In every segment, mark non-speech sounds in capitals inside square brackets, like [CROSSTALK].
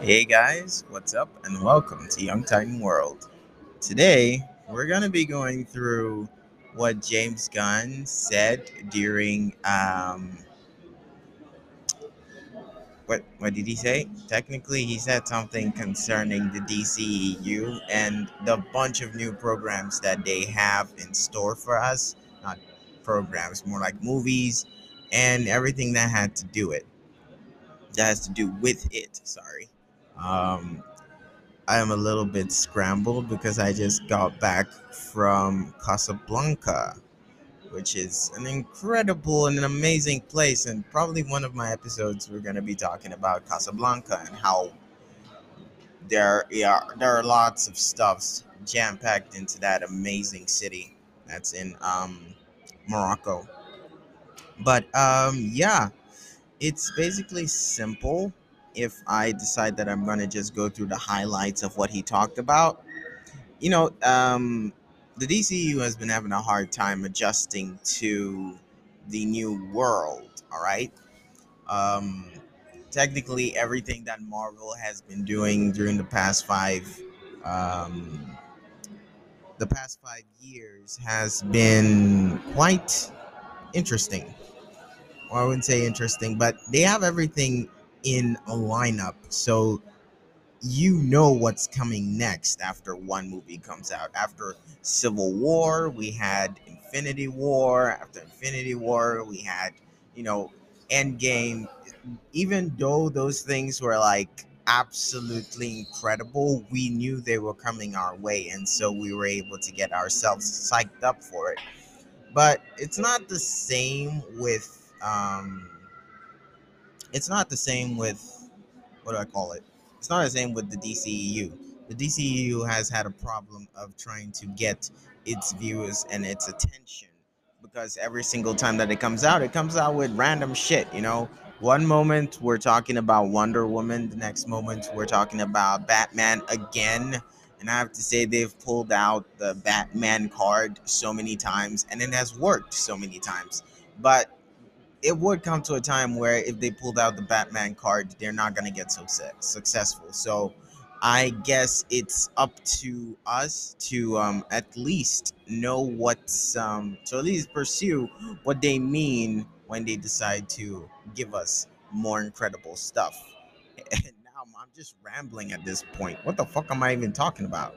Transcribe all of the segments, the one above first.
Hey guys, what's up, and welcome to Young Titan World. Today, we're going to be going through what James Gunn said during um what what did he say? Technically, he said something concerning the DCEU and the bunch of new programs that they have in store for us. Not programs, more like movies and everything that had to do it. That has to do with it, sorry. Um I am a little bit scrambled because I just got back from Casablanca, which is an incredible and an amazing place. And probably one of my episodes, we're going to be talking about Casablanca and how there, yeah, there are lots of stuffs jam packed into that amazing city that's in um, Morocco. But um, yeah, it's basically simple if I decide that I'm going to just go through the highlights of what he talked about. You know, um, the DCU has been having a hard time adjusting to the new world, all right? Um, technically, everything that Marvel has been doing during the past five. Um, the past five years has been quite interesting. Or I wouldn't say interesting, but they have everything in a lineup. So you know what's coming next after one movie comes out. After Civil War, we had Infinity War. After Infinity War, we had, you know, Endgame. Even though those things were like absolutely incredible, we knew they were coming our way. And so we were able to get ourselves psyched up for it. But it's not the same with, um, it's not the same with, what do I call it? It's not the same with the DCEU. The DCEU has had a problem of trying to get its viewers and its attention because every single time that it comes out, it comes out with random shit, you know? One moment we're talking about Wonder Woman, the next moment we're talking about Batman again. And I have to say, they've pulled out the Batman card so many times and it has worked so many times. But it would come to a time where if they pulled out the Batman card, they're not going to get so successful. So I guess it's up to us to um, at least know what's um, to at least pursue what they mean when they decide to give us more incredible stuff. [LAUGHS] And now I'm I'm just rambling at this point. What the fuck am I even talking about?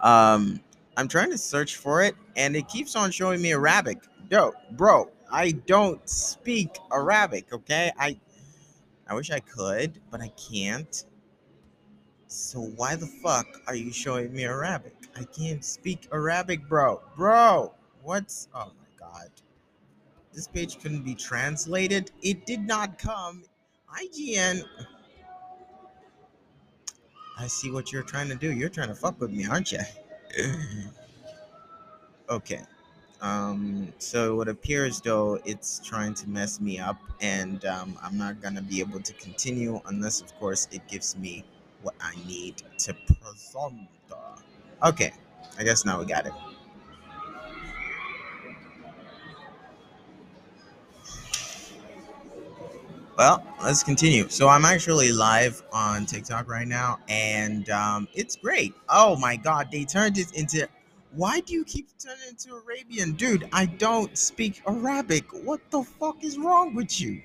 Um, I'm trying to search for it, and it keeps on showing me Arabic. Yo, bro, I don't speak Arabic. Okay, I I wish I could, but I can't. So why the fuck are you showing me Arabic? I can't speak Arabic, bro. Bro, what's? Oh my god, this page couldn't be translated. It did not come. IGN. I see what you're trying to do. You're trying to fuck with me, aren't you? [LAUGHS] okay. Um, so it appears though it's trying to mess me up, and um, I'm not gonna be able to continue unless, of course, it gives me what I need to present. Okay, I guess now we got it. Well, let's continue. So I'm actually live on TikTok right now, and um, it's great. Oh my God, they turned it into. Why do you keep turning into Arabian, dude? I don't speak Arabic. What the fuck is wrong with you?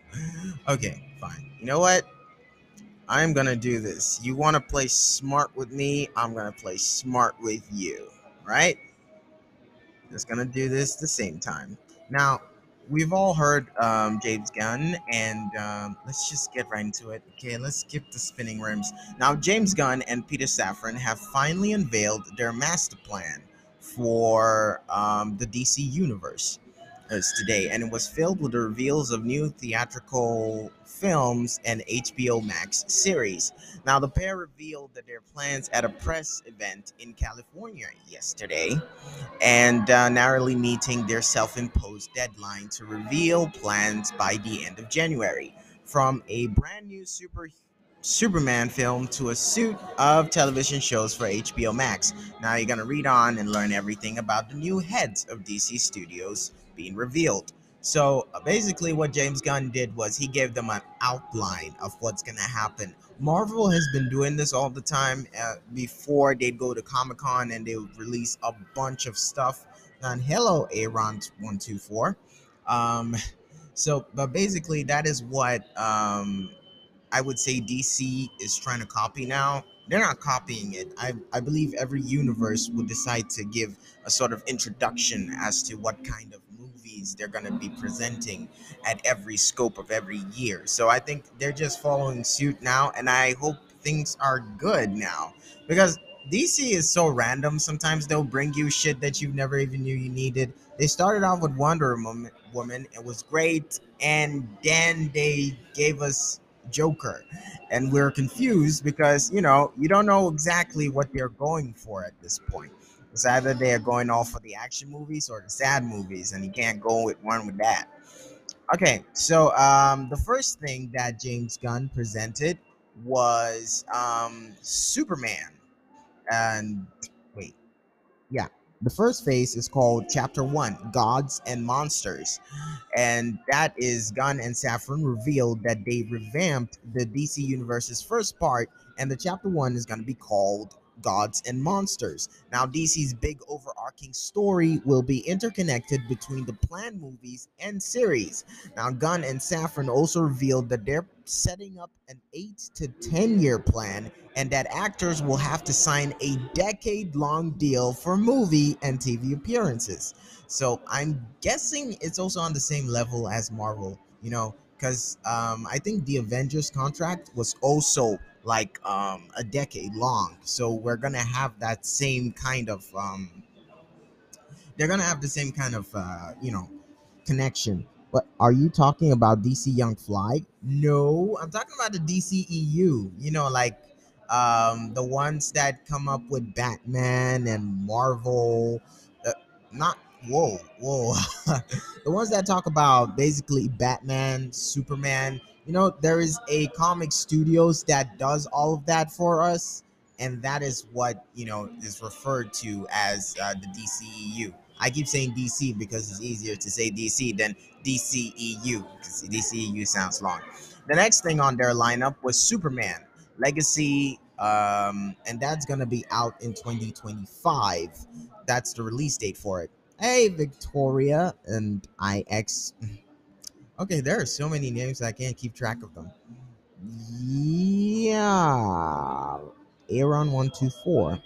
Okay, fine. You know what? I'm gonna do this. You want to play smart with me? I'm gonna play smart with you, right? Just gonna do this the same time. Now, we've all heard um, James Gunn, and um, let's just get right into it. Okay, let's skip the spinning rims. Now, James Gunn and Peter Safran have finally unveiled their master plan for um, the DC universe as today, and it was filled with the reveals of new theatrical films and HBO Max series. Now, the pair revealed that their plans at a press event in California yesterday and uh, narrowly meeting their self imposed deadline to reveal plans by the end of January. From a brand new super Superman film to a suite of television shows for HBO Max. Now you're going to read on and learn everything about the new heads of DC Studios being revealed. So uh, basically, what James Gunn did was he gave them an outline of what's going to happen. Marvel has been doing this all the time. Uh, before they'd go to Comic Con and they would release a bunch of stuff. And hello, Aaron one two four. Um, [LAUGHS] so, but basically, that is what um, I would say DC is trying to copy now. They're not copying it. I, I believe every universe would decide to give a sort of introduction as to what kind of movies they're going to be presenting at every scope of every year. So I think they're just following suit now, and I hope things are good now because DC is so random. Sometimes they'll bring you shit that you never even knew you needed. They started off with Wonder Woman, woman it was great, and then they gave us Joker. And we're confused because, you know, you don't know exactly what they're going for at this point. It's either they're going all for the action movies or the sad movies, and you can't go with one with that. Okay, so um, the first thing that James Gunn presented was um, Superman. And wait, yeah, the first phase is called Chapter One Gods and Monsters. And that is Gunn and Safran revealed that they revamped the DC Universe's first part, and the Chapter One is going to be called gods, and monsters. Now, DC's big overarching story will be interconnected between the planned movies and series. Now, Gunn and Safran also revealed that they're setting up an 8 to 10 year plan and that actors will have to sign a decade long deal for movie and TV appearances. So, I'm guessing it's also on the same level as Marvel, you know, because um, I think the Avengers contract was also like um, a decade long. So we're gonna have that same kind of um, they're gonna have the same kind of uh, you know connection. But are you talking about DC Young Fly? No, I'm talking about the DCEU. You know, like um, the ones that come up with Batman and Marvel. Uh, not whoa, whoa. [LAUGHS] the ones that talk about basically Batman, Superman, you know there is a comic studios that does all of that for us and that is what you know is referred to as uh, the dceu i keep saying dc because it's easier to say dc than dceu because dceu sounds long the next thing on their lineup was superman legacy um, and that's gonna be out in 2025 that's the release date for it. Hey victoria and ix Okay, there are so many names I can't keep track of them. Yeah, Aaron one two four.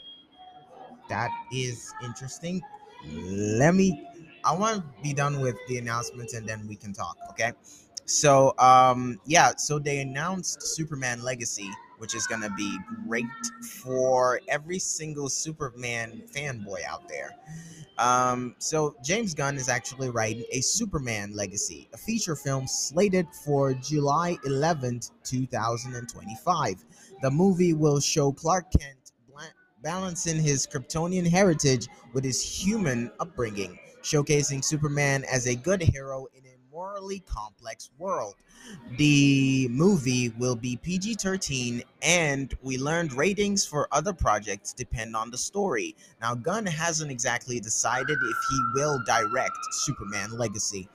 That is interesting. Let me. I want to be done with the announcements and then we can talk. Okay. So um yeah, so they announced Superman Legacy, which is gonna be great for every single Superman fanboy out there. Um, so James Gunn is actually writing a Superman Legacy, a feature film slated for July 11th, 2025. The movie will show Clark Kent balancing his Kryptonian heritage with his human upbringing, showcasing Superman as a good hero in a morally complex world. The movie will be PG 13, and we learned ratings for other projects depend on the story. Now, Gunn hasn't exactly decided if he will direct Superman Legacy.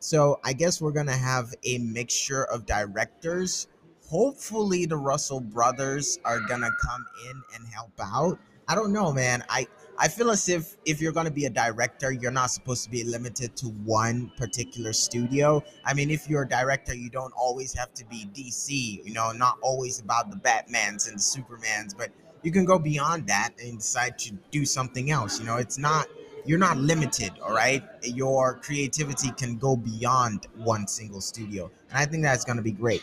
So, I guess we're going to have a mixture of directors. Hopefully, the Russo brothers are going to come in and help out. I don't know, man. I I feel as if if you're going to be a director, you're not supposed to be limited to one particular studio. I mean, if you're a director, you don't always have to be DC, you know, not always about the Batmans and the Supermans, but you can go beyond that and decide to do something else. You know, it's not you're not limited, all right? Your creativity can go beyond one single studio. And I think that's going to be great.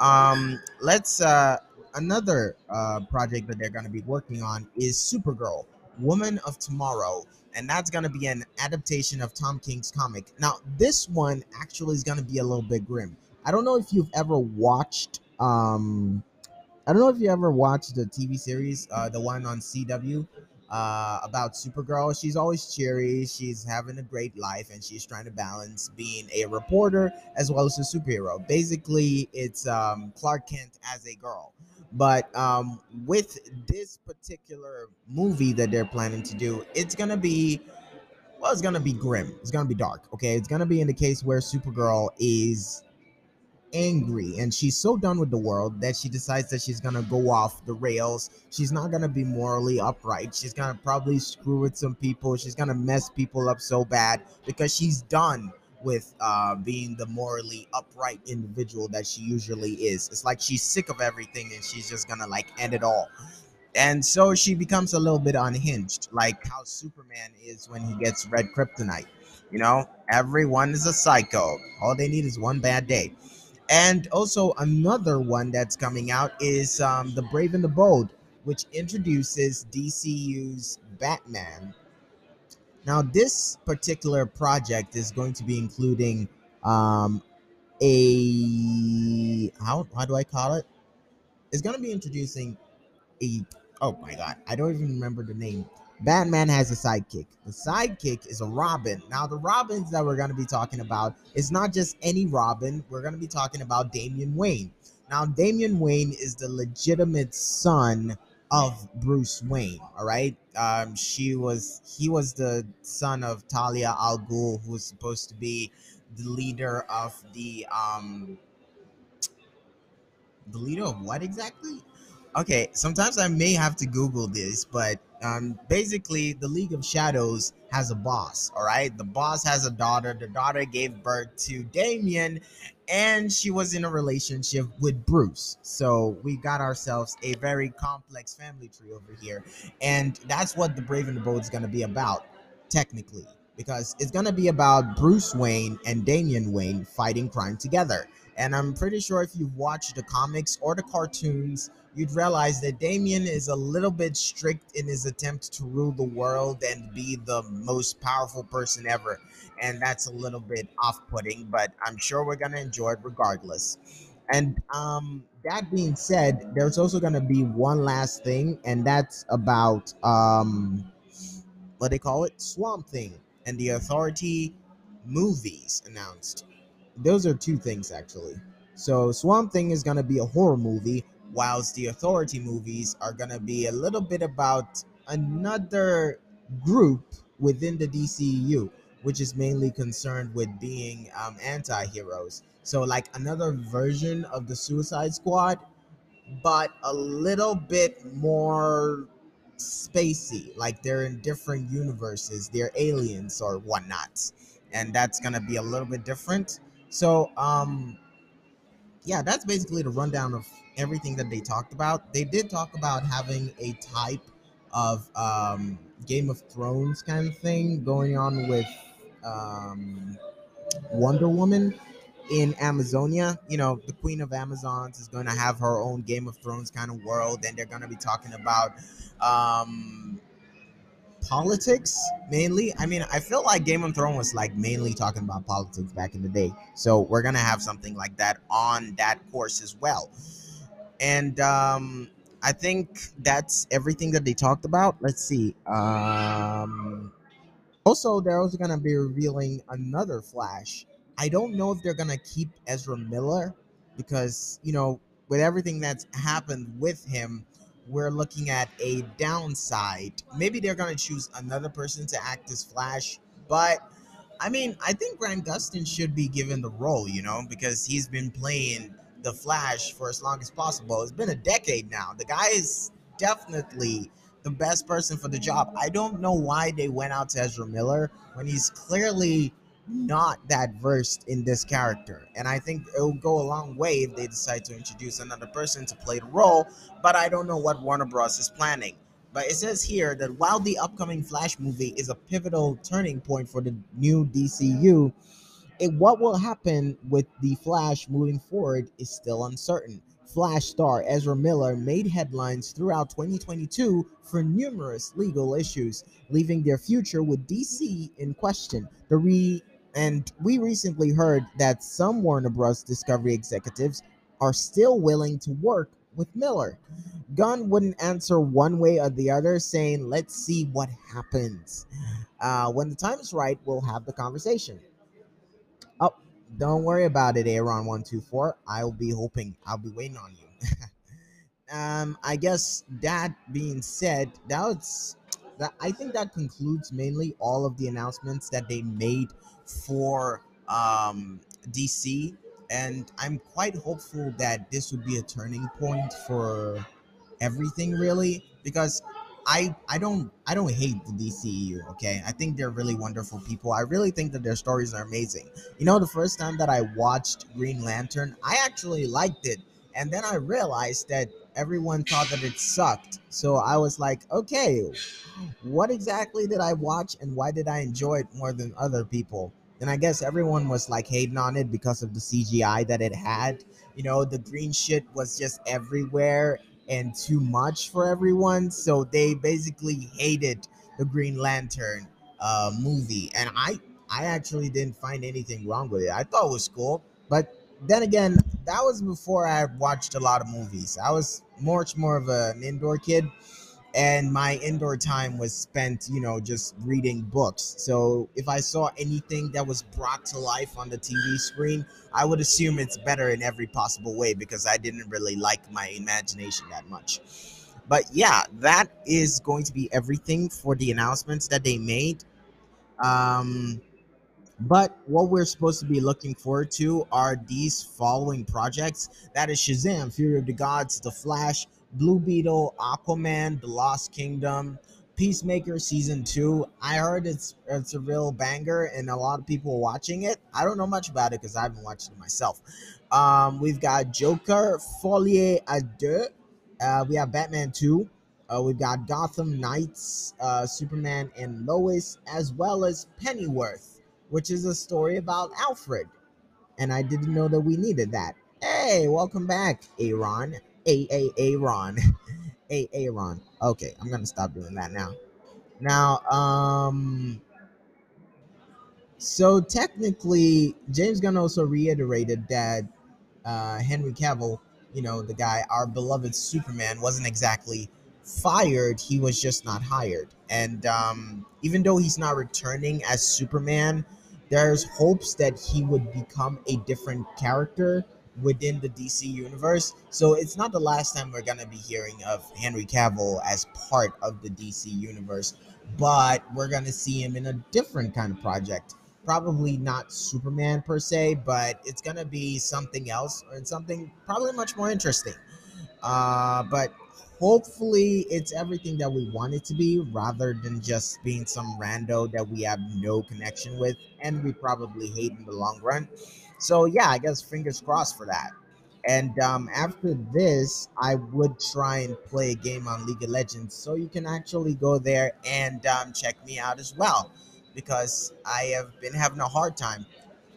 Um let's uh another uh project that they're going to be working on is Supergirl Woman of Tomorrow, and that's going to be an adaptation of Tom King's comic. Now, this one actually is going to be a little bit grim. I don't know if you've ever watched um I don't know if you ever watched the TV series, uh, the one on CW, uh, about Supergirl. She's always cheery. She's having a great life, and she's trying to balance being a reporter as well as a superhero. Basically, it's um, Clark Kent as a girl. But um, with this particular movie that they're planning to do, it's gonna be well, it's gonna be grim. It's gonna be dark. Okay, it's gonna be in the case where Supergirl is angry and she's so done with the world that she decides that she's gonna go off the rails. She's not gonna be morally upright. She's gonna probably screw with some people. She's gonna mess people up so bad because she's done with uh, being the morally upright individual that she usually is. It's like she's sick of everything and she's just gonna like end it all. And so she becomes a little bit unhinged, like how Superman is when he gets red kryptonite. You know, everyone is a psycho. All they need is one bad day. And also another one that's coming out is um, The Brave and the Bold, which introduces DCU's Batman. Now, this particular project is going to be including um, a how how do I call it? It's going to be introducing a oh my god, I don't even remember the name. Batman has a sidekick. The sidekick is a Robin. Now, the Robins that we're going to be talking about is not just any Robin. We're going to be talking about Damian Wayne. Now, Damian Wayne is the legitimate son of Bruce Wayne. All right. Um, she was he was the son of Talia al Ghul, who was supposed to be the leader of the um the leader of what exactly? Okay, sometimes I may have to Google this, but um, basically, the League of Shadows has a boss. All right, the boss has a daughter. The daughter gave birth to Damian, and she was in a relationship with Bruce. So we got ourselves a very complex family tree over here, and that's what the Brave and the Bold is going to be about, technically, because it's going to be about Bruce Wayne and Damian Wayne fighting crime together. And I'm pretty sure if you've watched the comics or the cartoons you'd realize that Damian is a little bit strict in his attempt to rule the world and be the most powerful person ever. And that's a little bit off putting, but I'm sure we're going to enjoy it regardless. And um, that being said, there's also going to be one last thing, and that's about um, what they call it Swamp Thing and the Authority movies announced. Those are two things, actually. So, Swamp Thing is to be a horror movie whilst the authority movies are to be a little bit about another group within the DCU, which is mainly concerned with being um, anti heroes. So, like another version of the Suicide Squad, but a little bit more spacey. Like they're in different universes, they're aliens or whatnot. And that's to be a little bit different. So, um, yeah, that's basically the rundown of everything that they talked about. They did talk about having a type of um, Game of Thrones kind of thing going on with um, Wonder Woman in Amazonia. You know, the Queen of Amazons is going to have her own Game of Thrones kind of world, and they're going to be talking about um, politics mainly. I mean, I feel like Game of Thrones was like mainly talking about politics back in the day. So we're gonna have something like that on that course as well. And um, I think that's everything that they talked about. Let's see. Um, also, they're also gonna be revealing another Flash. I don't know if they're gonna keep Ezra Miller because you know with everything that's happened with him we're looking at a downside. Maybe they're going to choose another person to act as Flash, but I mean, I think Grant Gustin should be given the role, you know, because he's been playing the Flash for as long as possible. It's been a decade now. The guy is definitely the best person for the job. I don't know why they went out to Ezra Miller when he's clearly not that versed in this character. And I think it'll go a long way if they decide to introduce another person to play the role, but I don't know what Warner Bros. is planning. But it says here that while the upcoming Flash movie is a pivotal turning point for the new DCU, it, what will happen with the Flash moving forward is still uncertain. Flash star Ezra Miller made headlines throughout 2022 for numerous legal issues, leaving their future with DC in question. The re and we recently heard that some Warner Bros. Discovery executives are still willing to work with Miller. Gunn wouldn't answer one way or the other, saying, Let's see what happens. Uh, when the time is right, we'll have the conversation. Oh, don't worry about it, Aaron124. I'll be hoping, I'll be waiting on you. [LAUGHS] um, I guess that being said, that's that I think that concludes mainly all of the announcements that they made for um, DC, and I'm quite hopeful that this would be a turning point for everything really because I I don't I don't hate the DCEU, okay? I think they're really wonderful people. I really think that their stories are amazing. You know, the first time that I watched Green Lantern, I actually liked it. And then I realized that everyone thought that it sucked. So I was like, okay, what exactly did I watch and why did I enjoy it more than other people? And I guess everyone was like hating on it because of the CGI that it had. You know, the green shit was just everywhere and too much for everyone. So they basically hated the Green Lantern uh, movie. And I I actually didn't find anything wrong with it. I thought it was cool. But then again, that was before I watched a lot of movies. I was much more of an indoor kid and my indoor time was spent you know just reading books. So if i saw anything that was brought to life on the tv screen i would assume it's better in every possible way because i didn't really like my imagination that much. But yeah that is going to be everything for the announcements that they made. Um but what we're supposed to be looking forward to are these following projects. That is Shazam, Fury of the Gods, The Flash, Blue Beetle, Aquaman, The Lost Kingdom, Peacemaker season two. I heard it's it's a real banger and a lot of people watching it. I don't know much about it because I haven't watched it myself. Um, we've got Joker, Folie à Deux. Uh, we have Batman 2. Uh, we've got Gotham Knights, uh, Superman and Lois, as well as Pennyworth which is a story about Alfred. And I didn't know that we needed that. Hey, welcome back, Aaron. A A Aaron. [LAUGHS] A Aaron. Okay, I'm gonna stop doing that now. Now, um, so technically, James Gunn also reiterated that uh, Henry Cavill, you know, the guy, our beloved Superman, wasn't exactly fired. He was just not hired. And um, even though he's not returning as Superman, there's hopes that he would become a different character within the DC universe. So it's not the last time we're gonna be hearing of Henry Cavill as part of the DC universe, but we're gonna see him in a different kind of project. Probably not Superman per se, but it's gonna be something else or something probably much more interesting. Uh, but hopefully it's everything that we want it to be rather than just being some rando that we have no connection with and we probably hate in the long run. So yeah i guess fingers crossed for that. And um, after this i would try and play a game on league of legends so you can actually go there and um, check me out as well because i have been having a hard time.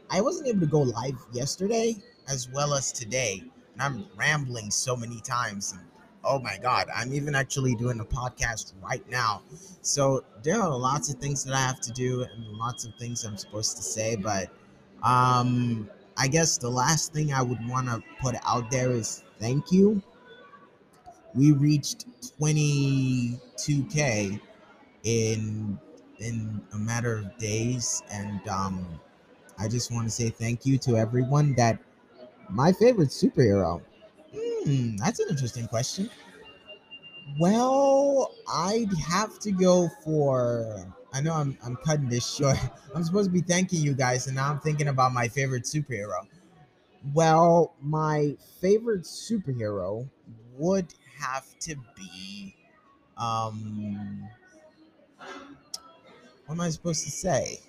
I wasn't able to go live yesterday as well as today and i'm rambling so many times and oh my god i'm even actually doing a podcast right now. So there are lots of things that i have to do and lots of things i'm supposed to say but um i guess the last thing i would want to put out there is thank you. We reached 22k in in a matter of days and um i just want to say thank you to everyone that my favorite superhero Hmm, that's an interesting question. Well, I'd have to go for. I know I'm I'm cutting this [LAUGHS] short. I'm supposed to be thanking you guys, and now I'm thinking about my favorite superhero. Well, my favorite superhero would have to be. Um, what am I supposed to say?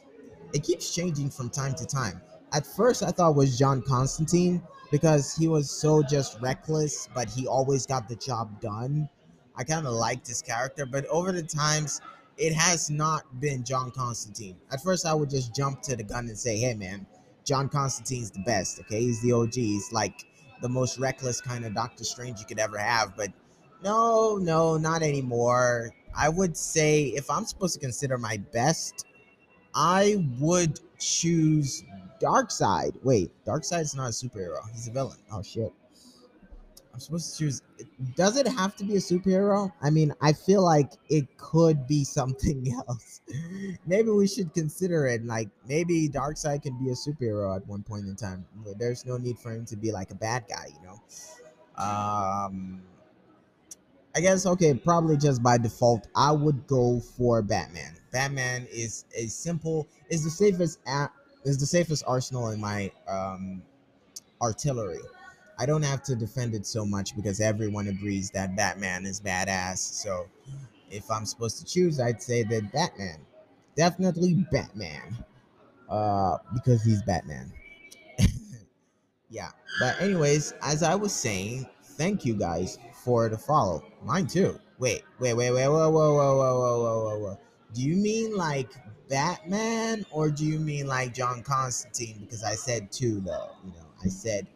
It keeps changing from time to time. At first, I thought it was John Constantine because he was so just reckless, but he always got the job done. I kind of liked his character, but over the times, it has not been John Constantine. At first, I would just jump to the gun and say, "Hey, man, John Constantine's the best. Okay, he's the OG. He's like the most reckless kind of Doctor Strange you could ever have." But no, no, not anymore. I would say if I'm supposed to consider my best, I would choose Darkseid. Wait, Darkseid's not a superhero. He's a villain. Oh shit. I'm supposed to choose. Does it have to be a superhero? I mean, I feel like it could be something [LAUGHS] else. maybe we should consider it. Like maybe Darkseid can be a superhero at one point in time. There's no need for him to be like a bad guy, you know. Um, I guess okay, probably just by default, I would go for Batman. Batman is a simple, is the safest a- is the safest arsenal in my um, artillery. I don't have to defend it so much because everyone agrees that Batman is badass. So if I'm supposed to choose, I'd say that Batman. Definitely Batman. Uh, because he's Batman. [LAUGHS] yeah. But, anyways, as I was saying, thank you guys for the follow. Mine too. Wait, wait, wait, wait, whoa, whoa, whoa, whoa, whoa, whoa, whoa. Do you mean like Batman or do you mean like John Constantine? Because I said two though. You know, I said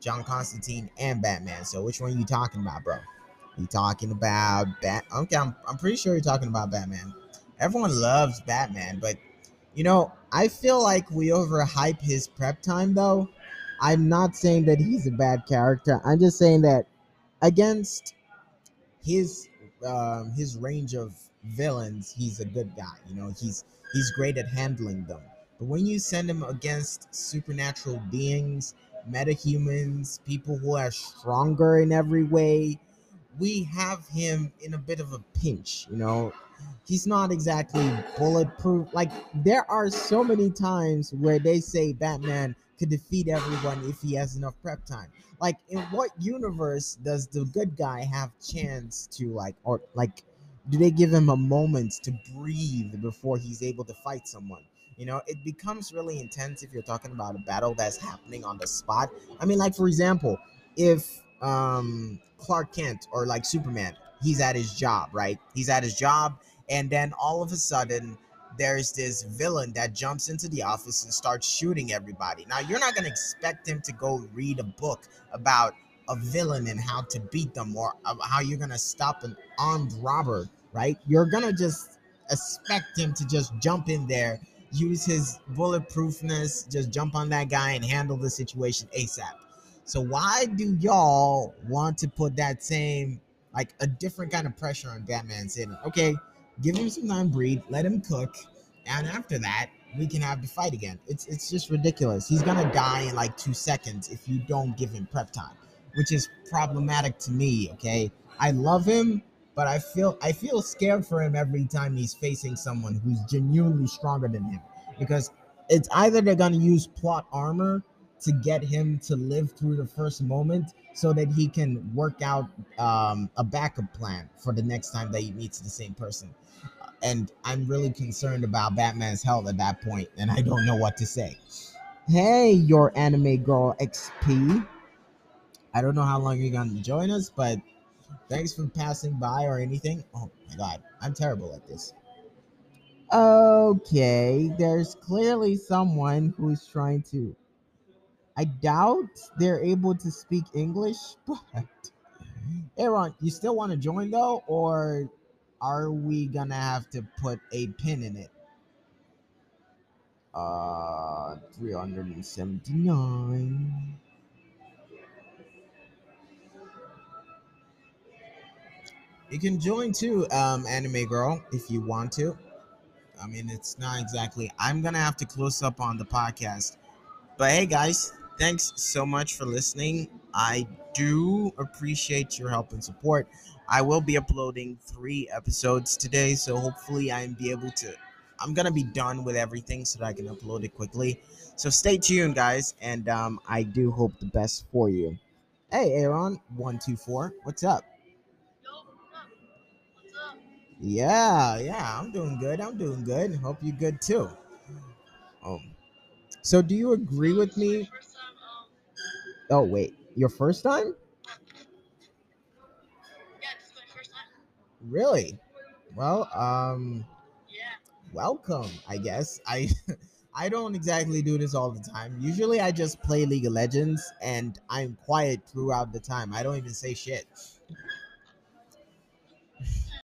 John Constantine and Batman. So which one are you talking about, bro? You talking about Bat? Okay, I'm, I'm pretty sure you're talking about Batman. Everyone loves Batman, but you know, I feel like we overhype his prep time though. I'm not saying that he's a bad character. I'm just saying that against his um, his range of villains, he's a good guy. You know, he's he's great at handling them. But when you send him against supernatural beings, metahumans, people who are stronger in every way, we have him in a bit of a pinch. You know, he's not exactly bulletproof. Like there are so many times where they say Batman could defeat everyone if he has enough prep time. Like in what universe does the good guy have chance to like or like do they give him a moment to breathe before he's able to fight someone? You know, it becomes really intense if you're talking about a battle that's happening on the spot. I mean, like for example, if um Clark Kent or like Superman, he's at his job, right? He's at his job, and then all of a sudden there's this villain that jumps into the office and starts shooting everybody. Now, you're not going to expect him to go read a book about a villain and how to beat them or uh, how you're going to stop an armed robber, right? You're going to just expect him to just jump in there, use his bulletproofness, just jump on that guy and handle the situation ASAP. So, why do y'all want to put that same, like a different kind of pressure on Batman saying, okay, give him some time, breathe, let him cook, and after that, we can have the fight again. It's it's just ridiculous. He's gonna die in like two seconds if you don't give him prep time, which is problematic to me. Okay, I love him, but I feel I feel scared for him every time he's facing someone who's genuinely stronger than him, because it's either they're gonna use plot armor to get him to live through the first moment so that he can work out um, a backup plan for the next time that he meets the same person and I'm really concerned about Batman's health at that point, and I don't know what to say. Hey, your anime girl XP. I don't know how long you're gonna join us, but thanks for passing by or anything. Oh my god, I'm terrible at this. Okay, there's clearly someone who's trying to. I doubt they're able to speak English, [LAUGHS] but Aaron, you still want to join though, or are we gonna have to put a pin in it? Uh, 379. You can join too, um, Anime Girl, if you want to. I mean, it's not exactly. I'm gonna have to close up on the podcast, but hey, guys, thanks so much for listening. I do appreciate your help and support. I will be uploading three episodes today, so hopefully I'm be able to. I'm gonna be done with everything so that I can upload it quickly. So stay tuned, guys, and um, I do hope the best for you. Hey, Aaron, one two four, what's up? Yeah, yeah, I'm doing good. I'm doing good. Hope you're good too. Oh, so do you agree with me? Oh wait, your first time? Really? Well, um, Yeah. welcome. I guess I. [LAUGHS] I don't exactly do this all the time. Usually I just play League of Legends and I'm quiet throughout the time. I don't even say shit.